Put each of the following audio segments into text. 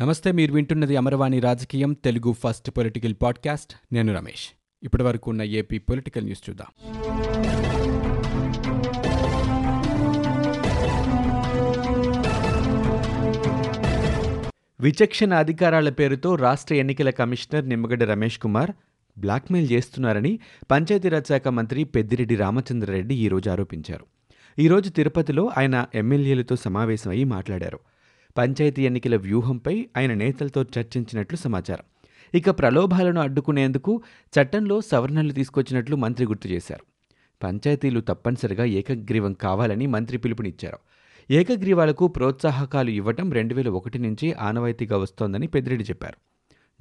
నమస్తే మీరు వింటున్నది అమరవాణి రాజకీయం తెలుగు ఫస్ట్ పొలిటికల్ పాడ్కాస్ట్. నేను రమేష్. ఇప్పటి వరకు ఉన్న ఏపీ పొలిటికల్ న్యూస్ చూద్దాం. విచక్షణ అధికారాల పేరుతో రాష్ట్ర ఎన్నికల కమిషనర్ నిమ్మగడ్డ రమేష్ కుమార్ బ్లాక్మెయిల్ చేస్తున్నారని పంచాయతీరాజ్ శాఖ మంత్రి పెద్దిరెడ్డి రామచంద్రారెడ్డి ఈరోజు ఆరోపించారు. ఈరోజు తిరుపతిలో ఆయన ఎమ్మెల్యేలతో సమావేశమై మాట్లాడారు. పంచాయతీ ఎన్నికల వ్యూహంపై ఆయన నేతలతో చర్చించినట్లు సమాచారం. ఇక ప్రలోభాలను అడ్డుకునేందుకు చట్టంలో సవరణలు తీసుకొచ్చినట్లు మంత్రి గుర్తు చేశారు. పంచాయతీలు తప్పనిసరిగా ఏకగ్రీవం కావాలని మంత్రి పిలుపునిచ్చారు. ఏకగ్రీవాలకు ప్రోత్సాహకాలు ఇవ్వటం రెండు వేల ఒకటి నుంచి ఆనవాయితీగా వస్తోందని పెద్దిరెడ్డి చెప్పారు.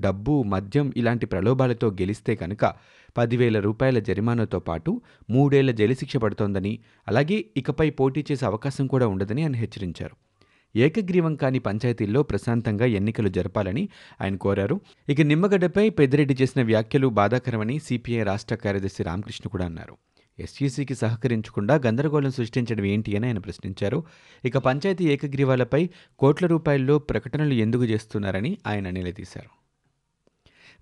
డబ్బు మద్యం ఇలాంటి ప్రలోభాలతో గెలిస్తే కనుక పదివేల రూపాయల జరిమానాతో పాటు మూడేళ్ళ జైలు శిక్ష పడుతోందని అలాగే ఇకపై పోటీ చేసే అవకాశం కూడా ఉండదని ఆయన హెచ్చరించారు. ఏకగ్రీవం కాని పంచాయతీల్లో ప్రశాంతంగా ఎన్నికలు జరపాలని ఆయన కోరారు. ఇక నిమ్మగడ్డపై పెద్దిరెడ్డి చేసిన వ్యాఖ్యలు బాధాకరమని సిపిఐ రాష్ట్ర కార్యదర్శి రామకృష్ణ కూడా అన్నారు. ఎస్ఈసీకి సహకరించకుండా గందరగోళం సృష్టించడం ఏంటి అని ఆయన ప్రశ్నించారు. ఇక పంచాయతీ ఏకగ్రీవాలపై కోట్ల రూపాయల్లో ప్రకటనలు ఎందుకు చేస్తున్నారని ఆయన నిలదీశారు.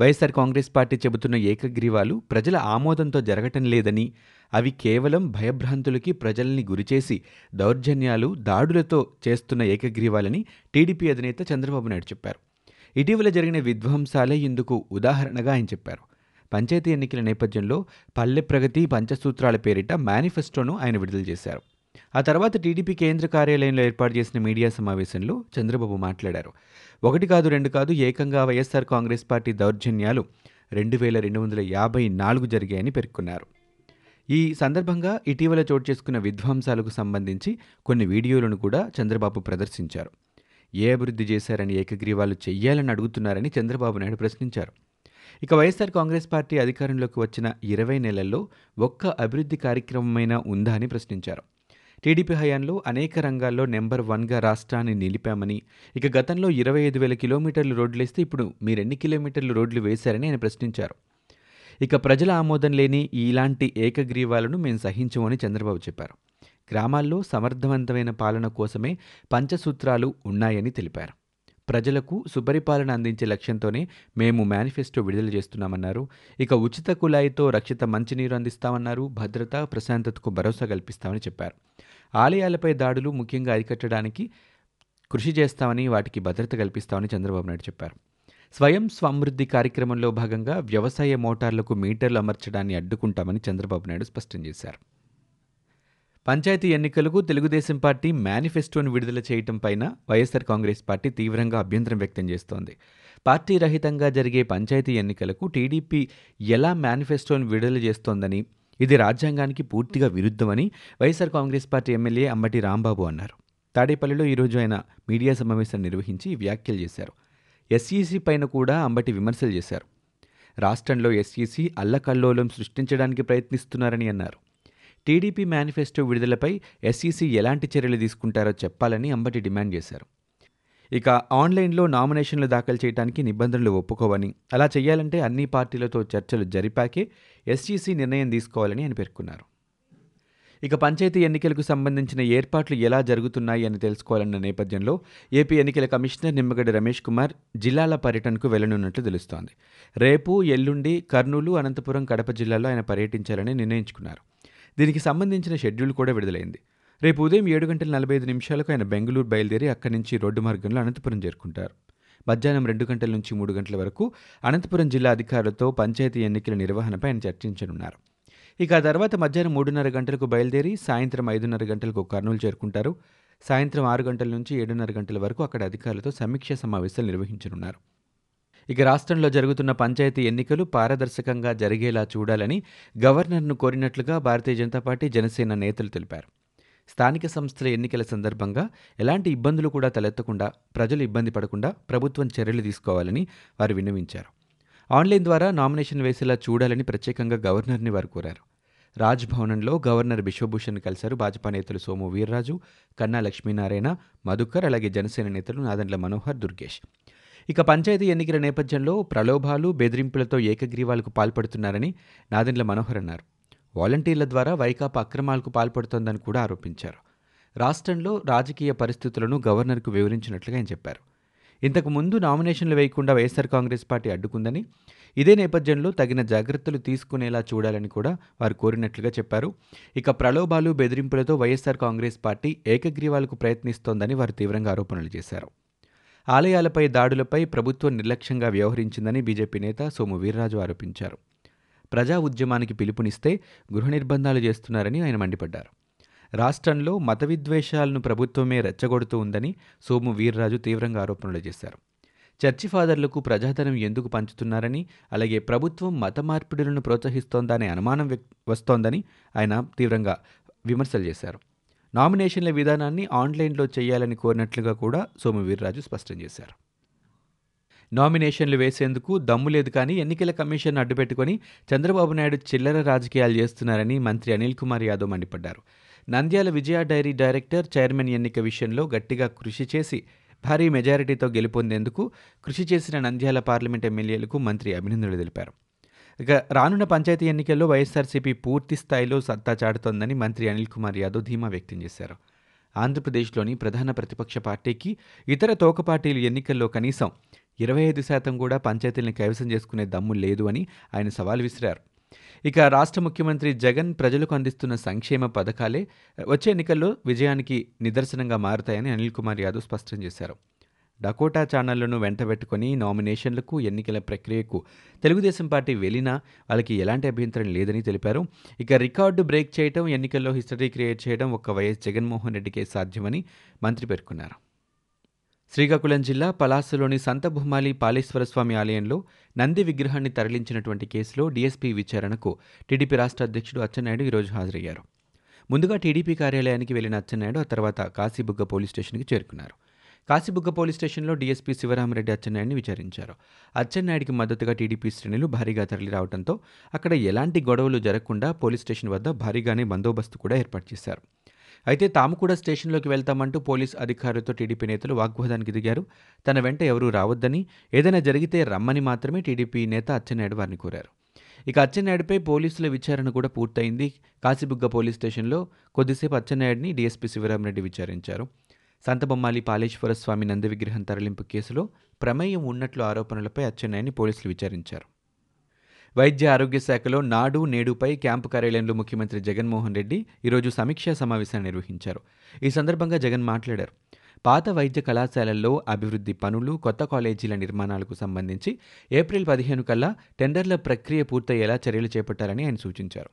వైఎస్సార్ కాంగ్రెస్ పార్టీ చెబుతున్న ఏకగ్రీవాలు ప్రజల ఆమోదంతో జరగటం లేదని అవి కేవలం భయభ్రాంతులకి ప్రజల్ని గురిచేసి దౌర్జన్యాలు దాడులతో చేస్తున్న ఏకగ్రీవాలని టీడీపీ అధినేత చంద్రబాబు నాయుడు చెప్పారు. ఇటీవల జరిగిన విధ్వంసాలే ఇందుకు ఉదాహరణగా ఆయన చెప్పారు. పంచాయతీ ఎన్నికల నేపథ్యంలో పల్లె ప్రగతి పంచసూత్రాల పేరిట మేనిఫెస్టోను ఆయన విడుదల చేశారు. ఆ తర్వాత టీడీపీ కేంద్ర కార్యాలయంలో ఏర్పాటు చేసిన మీడియా సమావేశంలో చంద్రబాబు మాట్లాడారు. ఒకటి కాదు రెండు కాదు ఏకంగా వైఎస్ఆర్ కాంగ్రెస్ పార్టీ దౌర్జన్యాలు రెండు వేల రెండు వందల యాభై నాలుగు జరిగాయని పేర్కొన్నారు. ఈ సందర్భంగా ఇటీవల చోటు చేసుకున్న విధ్వంసాలకు సంబంధించి కొన్ని వీడియోలను కూడా చంద్రబాబు ప్రదర్శించారు. ఏ అభివృద్ధి చేశారని ఏకగ్రీవాలు చెయ్యాలని అడుగుతున్నారని చంద్రబాబు నాయుడు ప్రశ్నించారు. ఇక వైఎస్ఆర్ కాంగ్రెస్ పార్టీ అధికారంలోకి వచ్చిన ఇరవై నెలల్లో ఒక్క అభివృద్ధి కార్యక్రమమైనా ఉందా అని ప్రశ్నించారు. టీడీపీ హయాంలో అనేక రంగాల్లో నెంబర్ వన్గా రాష్ట్రాన్ని నిలిపామని ఇక గతంలో ఇరవై ఐదు వేల కిలోమీటర్లు రోడ్లేస్తే ఇప్పుడు మీరెన్ని కిలోమీటర్లు రోడ్లు వేశారని ఆయన ప్రశ్నించారు. ఇక ప్రజల ఆమోదం లేని ఇలాంటి ఏకగ్రీవాలను మేము సహించమని చంద్రబాబు చెప్పారు. గ్రామాల్లో సమర్థవంతమైన పాలన కోసమే పంచసూత్రాలు ఉన్నాయని తెలిపారు. ప్రజలకు సుపరిపాలన అందించే లక్ష్యంతోనే మేము మేనిఫెస్టో విడుదల చేస్తున్నామన్నారు. ఇక ఉచిత కుళాయితో రక్షిత మంచినీరు అందిస్తామన్నారు. భద్రత ప్రశాంతతకు భరోసా కల్పిస్తామని చెప్పారు. ఆలయాలపై దాడులు ముఖ్యంగా అరికట్టడానికి కృషి చేస్తామని వాటికి భద్రత కల్పిస్తామని చంద్రబాబు నాయుడు చెప్పారు. స్వయం స్వామృద్ధి కార్యక్రమంలో భాగంగా వ్యవసాయ మోటార్లకు మీటర్లు అమర్చడాన్ని అడ్డుకుంటామని చంద్రబాబు నాయుడు స్పష్టం చేశారు. పంచాయతీ ఎన్నికలకు తెలుగుదేశం పార్టీ మేనిఫెస్టోను విడుదల చేయటం పైన వైఎస్సార్ కాంగ్రెస్ పార్టీ తీవ్రంగా అభ్యంతరం వ్యక్తం చేస్తోంది. పార్టీ రహితంగా జరిగే పంచాయతీ ఎన్నికలకు టీడీపీ ఎలా మేనిఫెస్టోను విడుదల చేస్తోందని ఇది రాజ్యాంగానికి పూర్తిగా విరుద్ధమని వైఎస్సార్ కాంగ్రెస్ పార్టీ ఎమ్మెల్యే అంబటి రాంబాబు అన్నారు. తాడేపల్లిలో ఈరోజు ఆయన మీడియా సమావేశం నిర్వహించి వ్యాఖ్యలు చేశారు. ఎస్ఈసీ పైన కూడా అంబటి విమర్శలు చేశారు. రాష్ట్రంలో ఎస్ఈసీ అల్లకల్లోలం సృష్టించడానికి ప్రయత్నిస్తున్నారని అన్నారు. టీడీపీ మేనిఫెస్టో విడుదలపై ఎస్ఈసీ ఎలాంటి చర్యలు తీసుకుంటారో చెప్పాలని అంబటి డిమాండ్ చేశారు. ఇక ఆన్లైన్లో నామినేషన్లు దాఖలు చేయడానికి నిబంధనలు ఒప్పుకోవని అలా చేయాలంటే అన్ని పార్టీలతో చర్చలు జరిపాకే ఎస్ఈసీ నిర్ణయం తీసుకోవాలని ఆయన పేర్కొన్నారు. ఇక పంచాయతీ ఎన్నికలకు సంబంధించిన ఏర్పాట్లు ఎలా జరుగుతున్నాయి అని తెలుసుకోవాలన్న నేపథ్యంలో ఏపీ ఎన్నికల కమిషనర్ నిమ్మగడ్డ రమేష్ కుమార్ జిల్లాల పర్యటనకు వెళ్ళనున్నట్లు తెలుస్తోంది. రేపు ఎల్లుండి కర్నూలు అనంతపురం కడప జిల్లాలో ఆయన పర్యటించాలని నిర్ణయించుకున్నారు. దీనికి సంబంధించిన షెడ్యూల్ కూడా విడుదలైంది. రేపు ఉదయం ఏడు గంటల నలభై ఐదు నిమిషాలకు ఆయన బెంగళూరు బయలుదేరి అక్కడి నుంచి రోడ్డు మార్గంలో అనంతపురం చేరుకుంటారు. మధ్యాహ్నం రెండు గంటల నుంచి మూడు గంటల వరకు అనంతపురం జిల్లా అధికారులతో పంచాయతీ ఎన్నికల నిర్వహణపై ఆయన చర్చించనున్నారు. ఇక ఆ తర్వాత మధ్యాహ్నం మూడున్నర గంటలకు బయలుదేరి సాయంత్రం ఐదున్నర గంటలకు కర్నూలు చేరుకుంటారు. సాయంత్రం ఆరు గంటల నుంచి ఏడున్నర గంటల వరకు అక్కడ అధికారులతో సమీక్షా సమావేశాలు నిర్వహించనున్నారు. ఇక రాష్ట్రంలో జరుగుతున్న పంచాయతీ ఎన్నికలు పారదర్శకంగా జరిగేలా చూడాలని గవర్నర్ను కోరినట్లుగా భారతీయ జనతా పార్టీ జనసేన నేతలు తెలిపారు. స్థానిక సంస్థల ఎన్నికల సందర్భంగా ఎలాంటి ఇబ్బందులు కూడా తలెత్తకుండా ప్రజలు ఇబ్బంది పడకుండా ప్రభుత్వం చర్యలు తీసుకోవాలని వారు విన్నవించారు. ఆన్లైన్ ద్వారా నామినేషన్ వేసేలా చూడాలని ప్రత్యేకంగా గవర్నర్ని వారు కోరారు. రాజ్భవనంలో గవర్నర్ బిశ్వభూషణ్ కలిశారు భాజపా నేతలు సోము వీర్రాజు కన్నా లక్ష్మీనారాయణ మధుకర్ అలాగే జనసేన నేతలు నాదండ్ల మనోహర్ దుర్గేష్. ఇక పంచాయతీ ఎన్నికల నేపథ్యంలో ప్రలోభాలు బెదిరింపులతో ఏకగ్రీవాలకు పాల్పడుతున్నారని నాదెండ్ల మనోహర్ అన్నారు. వాలంటీర్ల ద్వారా వైకాపా అక్రమాలకు పాల్పడుతోందని కూడా ఆరోపించారు. రాష్ట్రంలో రాజకీయ పరిస్థితులను గవర్నర్కు వివరించినట్లుగా ఆయన చెప్పారు. ఇంతకు ముందు నామినేషన్లు వేయకుండా వైఎస్ఆర్ కాంగ్రెస్ పార్టీ అడ్డుకుందని ఇదే నేపథ్యంలో తగిన జాగ్రత్తలు తీసుకునేలా చూడాలని కూడా వారు కోరినట్లుగా చెప్పారు. ఇక ప్రలోభాలు బెదిరింపులతో వైఎస్ఆర్ కాంగ్రెస్ పార్టీ ఏకగ్రీవాలకు ప్రయత్నిస్తోందని వారు తీవ్రంగా ఆరోపణలు చేశారు. ఆలయాలపై దాడులపై ప్రభుత్వం నిర్లక్ష్యంగా వ్యవహరించిందని బీజేపీ నేత సోము వీర్రాజు ఆరోపించారు. ప్రజా ఉద్యమానికి పిలుపునిస్తే గృహ నిర్బంధాలు చేస్తున్నారని ఆయన మండిపడ్డారు. రాష్ట్రంలో మత విద్వేషాలను ప్రభుత్వమే రెచ్చగొడుతూ ఉందని సోము వీర్రాజు తీవ్రంగా ఆరోపణలు చేశారు. చర్చి ఫాదర్లకు ప్రజాధనం ఎందుకు పంచుతున్నారని అలాగే ప్రభుత్వం మత మార్పిడులను ప్రోత్సహిస్తోందా అనే అనుమానం వస్తోందని ఆయన తీవ్రంగా విమర్శలు చేశారు. నామినేషన్ల విధానాన్ని ఆన్లైన్లో చేయాలని కోరినట్లుగా కూడా సోము వీర్రాజు స్పష్టం చేశారు. నామినేషన్లు వేసేందుకు దమ్ము లేదు కానీ ఎన్నికల కమిషన్ అడ్డుపెట్టుకొని చంద్రబాబు నాయుడు చిల్లర రాజకీయాలు చేస్తున్నారని మంత్రి అనిల్ కుమార్ యాదవ్ మండిపడ్డారు. Nandyal Vijaya dairy director chairman ఎన్నిక విషయంలో గట్టిగా కృషి చేసి భారీ మెజారిటీతో గెలుపొందేందుకు కృషి చేసిన నంద్యాల పార్లమెంట్ ఎమ్మెల్యేలకు మంత్రి అభినందనలు తెలిపారు. ఇక రానున్న పంచాయతీ ఎన్నికల్లో వైఎస్ఆర్సీపీ పూర్తి స్థాయిలో సత్తా చాటుతోందని మంత్రి అనిల్ కుమార్ యాదవ్ ధీమా వ్యక్తం చేశారు. ఆంధ్రప్రదేశ్లోని ప్రధాన ప్రతిపక్ష పార్టీకి ఇతర తోక పార్టీలు ఎన్నికల్లో కనీసం ఇరవై ఐదు శాతం కూడా పంచాయతీలను కైవసం చేసుకునే దమ్ము లేదు అని ఆయన సవాల్ విసిరారు. ఇక రాష్ట్ర ముఖ్యమంత్రి జగన్ ప్రజలకు అందిస్తున్న సంక్షేమ పథకాలే వచ్చే ఎన్నికల్లో విజయానికి నిదర్శనంగా మారుతాయని అనిల్ కుమార్ యాదవ్ స్పష్టం చేశారు. డకోటా ఛానళ్ళను వెంటబెట్టుకొని నామినేషన్లకు ఎన్నికల ప్రక్రియకు తెలుగుదేశం పార్టీ వెళ్ళినా వాళ్ళకి ఎలాంటి అభ్యంతరం లేదని తెలిపారు. ఇక రికార్డు బ్రేక్ చేయడం ఎన్నికల్లో హిస్టరీ క్రియేట్ చేయడం ఒక్క వైఎస్ జగన్మోహన్ రెడ్డికే సాధ్యమని మంత్రి పేర్కొన్నారు. శ్రీకాకుళం జిల్లా పలాసలోని సంత భూమాలి పాలేశ్వర స్వామి ఆలయంలో నంది విగ్రహాన్ని తరలించినటువంటి కేసులో డీఎస్పీ విచారణకు టీడీపీ రాష్ట్ర అధ్యక్షుడు అచ్చెన్నాయుడు ఈరోజు హాజరయ్యారు. ముందుగా టీడీపీ కార్యాలయానికి వెళ్ళిన అచ్చెన్నాయుడు ఆ తర్వాత కాశీబుగ్గ పోలీస్ స్టేషన్కి చేరుకున్నారు. కాశీబుగ్గ పోలీస్ స్టేషన్లో డీఎస్పీ శివరామరెడ్డి అచ్చెన్నాయుడిని విచారించారు. అచ్చెన్నాయుడికి మద్దతుగా టీడీపీ శ్రేణులు భారీగా తరలి రావడంతో అక్కడ ఎలాంటి గొడవలు జరగకుండా పోలీస్ స్టేషన్ వద్ద భారీగానే బందోబస్తు కూడా ఏర్పాటు చేశారు. అయితే తాము కూడా స్టేషన్లోకి వెళ్తామంటూ పోలీస్ అధికారులతో టీడీపీ నేతలు వాగ్వాదానికి దిగారు. తన వెంట ఎవరూ రావద్దని ఏదైనా జరిగితే రమ్మని మాత్రమే టీడీపీ నేత అచ్చెన్నాయుడు వారిని కోరారు. ఇక అచ్చెన్నాయుడిపై పోలీసుల విచారణ కూడా పూర్తయింది. కాశీబుగ్గ పోలీస్ స్టేషన్లో కొద్దిసేపు అచ్చెన్నాయుడిని డీఎస్పీ శివరామరెడ్డి విచారించారు. సంతబొమ్మాలి పాలేశ్వర స్వామి నంది విగ్రహం తరలింపు కేసులో ప్రమేయం ఉన్నట్లు ఆరోపణలపై అచ్చెన్నాయని పోలీసులు విచారించారు. వైద్య ఆరోగ్య శాఖలో నాడు నేడుపై క్యాంపు కార్యాలయంలో ముఖ్యమంత్రి జగన్మోహన్ రెడ్డి ఈరోజు సమీక్షా సమావేశాన్ని నిర్వహించారు. ఈ సందర్భంగా జగన్ మాట్లాడారు. పాత వైద్య కళాశాలల్లో అభివృద్ధి పనులు కొత్త కాలేజీల నిర్మాణాలకు సంబంధించి ఏప్రిల్ పదిహేను కల్లా టెండర్ల ప్రక్రియ పూర్తయ్యేలా చర్యలు చేపట్టాలని ఆయన సూచించారు.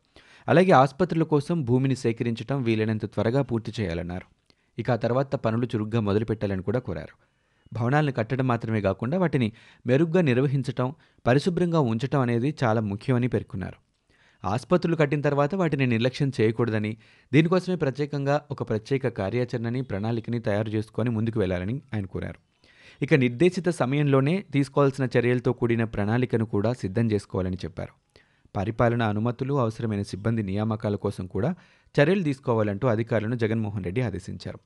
అలాగే ఆసుపత్రుల కోసం భూమిని సేకరించడం వీలైనంత త్వరగా పూర్తి చేయాలన్నారు. ఇక ఆ తర్వాత పనులు చురుగ్గా మొదలుపెట్టాలని కూడా కోరారు. భవనాలను కట్టడం మాత్రమే కాకుండా వాటిని మెరుగ్గా నిర్వహించటం పరిశుభ్రంగా ఉంచటం అనేది చాలా ముఖ్యమని పేర్కొన్నారు. ఆసుపత్రులు కట్టిన తర్వాత వాటిని నిర్లక్ష్యం చేయకూడదని దీనికోసమే ప్రత్యేకంగా ఒక ప్రత్యేక కార్యాచరణని ప్రణాళికని తయారు చేసుకొని ముందుకు వెళ్ళాలని ఆయన కోరారు. ఇక నిర్దేశిత సమయంలోనే తీసుకోవాల్సిన చర్యలతో కూడిన ప్రణాళికను కూడా సిద్ధం చేసుకోవాలని చెప్పారు. పరిపాలన అనుమతులు అవసరమైన సిబ్బంది నియామకాల కోసం కూడా చర్యలు తీసుకోవాలంటూ అధికారులను జగన్మోహన్ రెడ్డి ఆదేశించారు.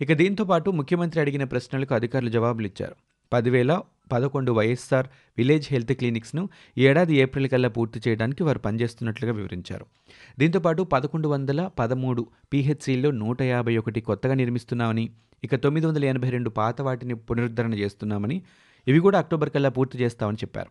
ఇక దీంతో పాటు ముఖ్యమంత్రి అడిగిన ప్రశ్నలకు అధికారులు జవాబులు ఇచ్చారు. పదివేల పదకొండు వైఎస్ఆర్ విలేజ్ హెల్త్ క్లినిక్స్ను ఈ ఏడాది ఏప్రిల్ కల్లా పూర్తి చేయడానికి వారు పనిచేస్తున్నట్లుగా వివరించారు. దీంతోపాటు పదకొండు వందల పదమూడు పీహెచ్సీల్లో నూట యాభై ఒకటి కొత్తగా నిర్మిస్తున్నామని ఇక తొమ్మిది వందల ఎనభై రెండు పాత వాటిని పునరుద్ధరణ చేస్తున్నామని ఇవి కూడా అక్టోబర్ కల్లా పూర్తి చేస్తామని చెప్పారు.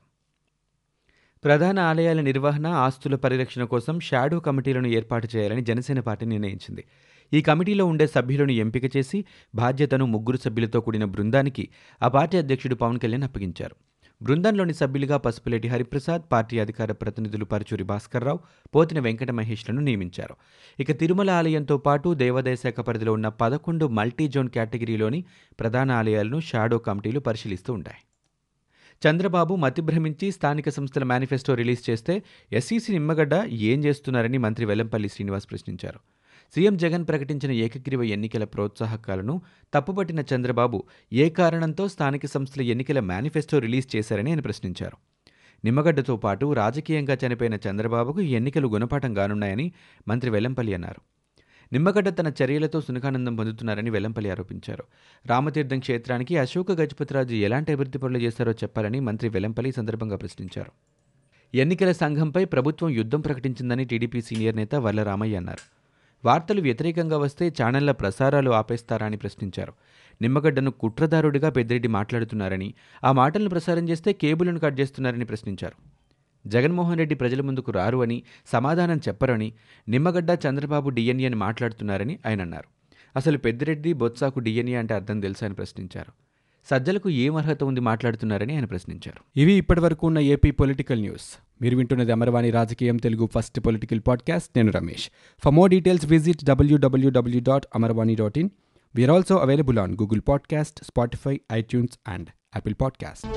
ప్రధాన ఆలయాల నిర్వహణ ఆస్తుల పరిరక్షణ కోసం షాడో కమిటీలను ఏర్పాటు చేయాలని జనసేన పార్టీ నిర్ణయించింది. ఈ కమిటీలో ఉండే సభ్యులను ఎంపిక చేసి బాధ్యతను ముగ్గురు సభ్యులతో కూడిన బృందానికి ఆ పార్టీ అధ్యక్షుడు పవన్ కళ్యాణ్ అప్పగించారు. బృందంలోని సభ్యులుగా పసుపులేటి హరిప్రసాద్ పార్టీ అధికార ప్రతినిధులు పరుచూరి భాస్కర్రావు పోతిన వెంకట మహేష్లను నియమించారు. ఇక తిరుమల ఆలయంతో పాటు దేవాదాయ శాఖ పరిధిలో ఉన్న పదకొండు మల్టీ జోన్ కేటగిరీలోని ప్రధాన ఆలయాలను షాడో కమిటీలు పరిశీలిస్తూ ఉంటాయి చంద్రబాబు మతిభ్రమించి స్థానిక సంస్థల మేనిఫెస్టో రిలీజ్ చేస్తే ఎస్ఈసి నిమ్మగడ్డ ఏం చేస్తున్నారని మంత్రి వెల్లంపల్లి శ్రీనివాస్ ప్రశ్నించారు. సీఎం జగన్ ప్రకటించిన ఏకగ్రీవ ఎన్నికల ప్రోత్సాహకాలను తప్పుపట్టిన చంద్రబాబు ఏ కారణంతో స్థానిక సంస్థల ఎన్నికల మేనిఫెస్టో రిలీజ్ చేశారని ఆయన ప్రశ్నించారు. నిమ్మగడ్డతో పాటు రాజకీయంగా చనిపోయిన చంద్రబాబుకు ఈ ఎన్నికలు గుణపాఠం కానున్నాయని మంత్రి వెల్లంపల్లి అన్నారు. నిమ్మగడ్డ తన చర్యలతో సునకానందం పొందుతున్నారని వెల్లంపల్లి ఆరోపించారు. రామతీర్థం క్షేత్రానికి అశోక గజపతిరాజు ఎలాంటి అభివృద్ధి పనులు చేశారో చెప్పాలని మంత్రి వెల్లంపల్లి సందర్భంగా ప్రశ్నించారు. ఎన్నికల సంఘంపై ప్రభుత్వం యుద్ధం ప్రకటించిందని టీడీపీ సీనియర్ నేత వర్ల రామయ్య అన్నారు. వార్తలు వ్యతిరేకంగా వస్తే ఛానళ్ళ ప్రసారాలు ఆపేస్తారా అని ప్రశ్నించారు. నిమ్మగడ్డను కుట్రదారుడిగా పెద్దిరెడ్డి మాట్లాడుతున్నారని ఆ మాటలను ప్రసారం చేస్తే కేబుల్ను కట్ చేస్తున్నారని ప్రశ్నించారు. జగన్మోహన్ రెడ్డి ప్రజల ముందుకు రారు అని సమాధానం చెప్పరని నిమ్మగడ్డ చంద్రబాబు డిఎన్ఏ అని మాట్లాడుతున్నారని ఆయన అన్నారు. అసలు పెద్దిరెడ్డి బొత్సాకు డిఎన్ఏ అంటే అర్థం తెలుసా అని ప్రశ్నించారు. సజ్జలకు ఏం అర్హత ఉంది మాట్లాడుతున్నారని ఆయన ప్రశ్నించారు. ఇవి ఇప్పటివరకు ఉన్న ఏపీ పొలిటికల్ న్యూస్. మీరు వింటున్నది అమర్వాణి రాజకీయం తెలుగు ఫస్ట్ పొలిటికల్ పాడ్కాస్ట్. నేను Ramesh. For more details visit WWW dot Amarvani dot in we're also available on Google podcast Spotify iTunes and Apple podcast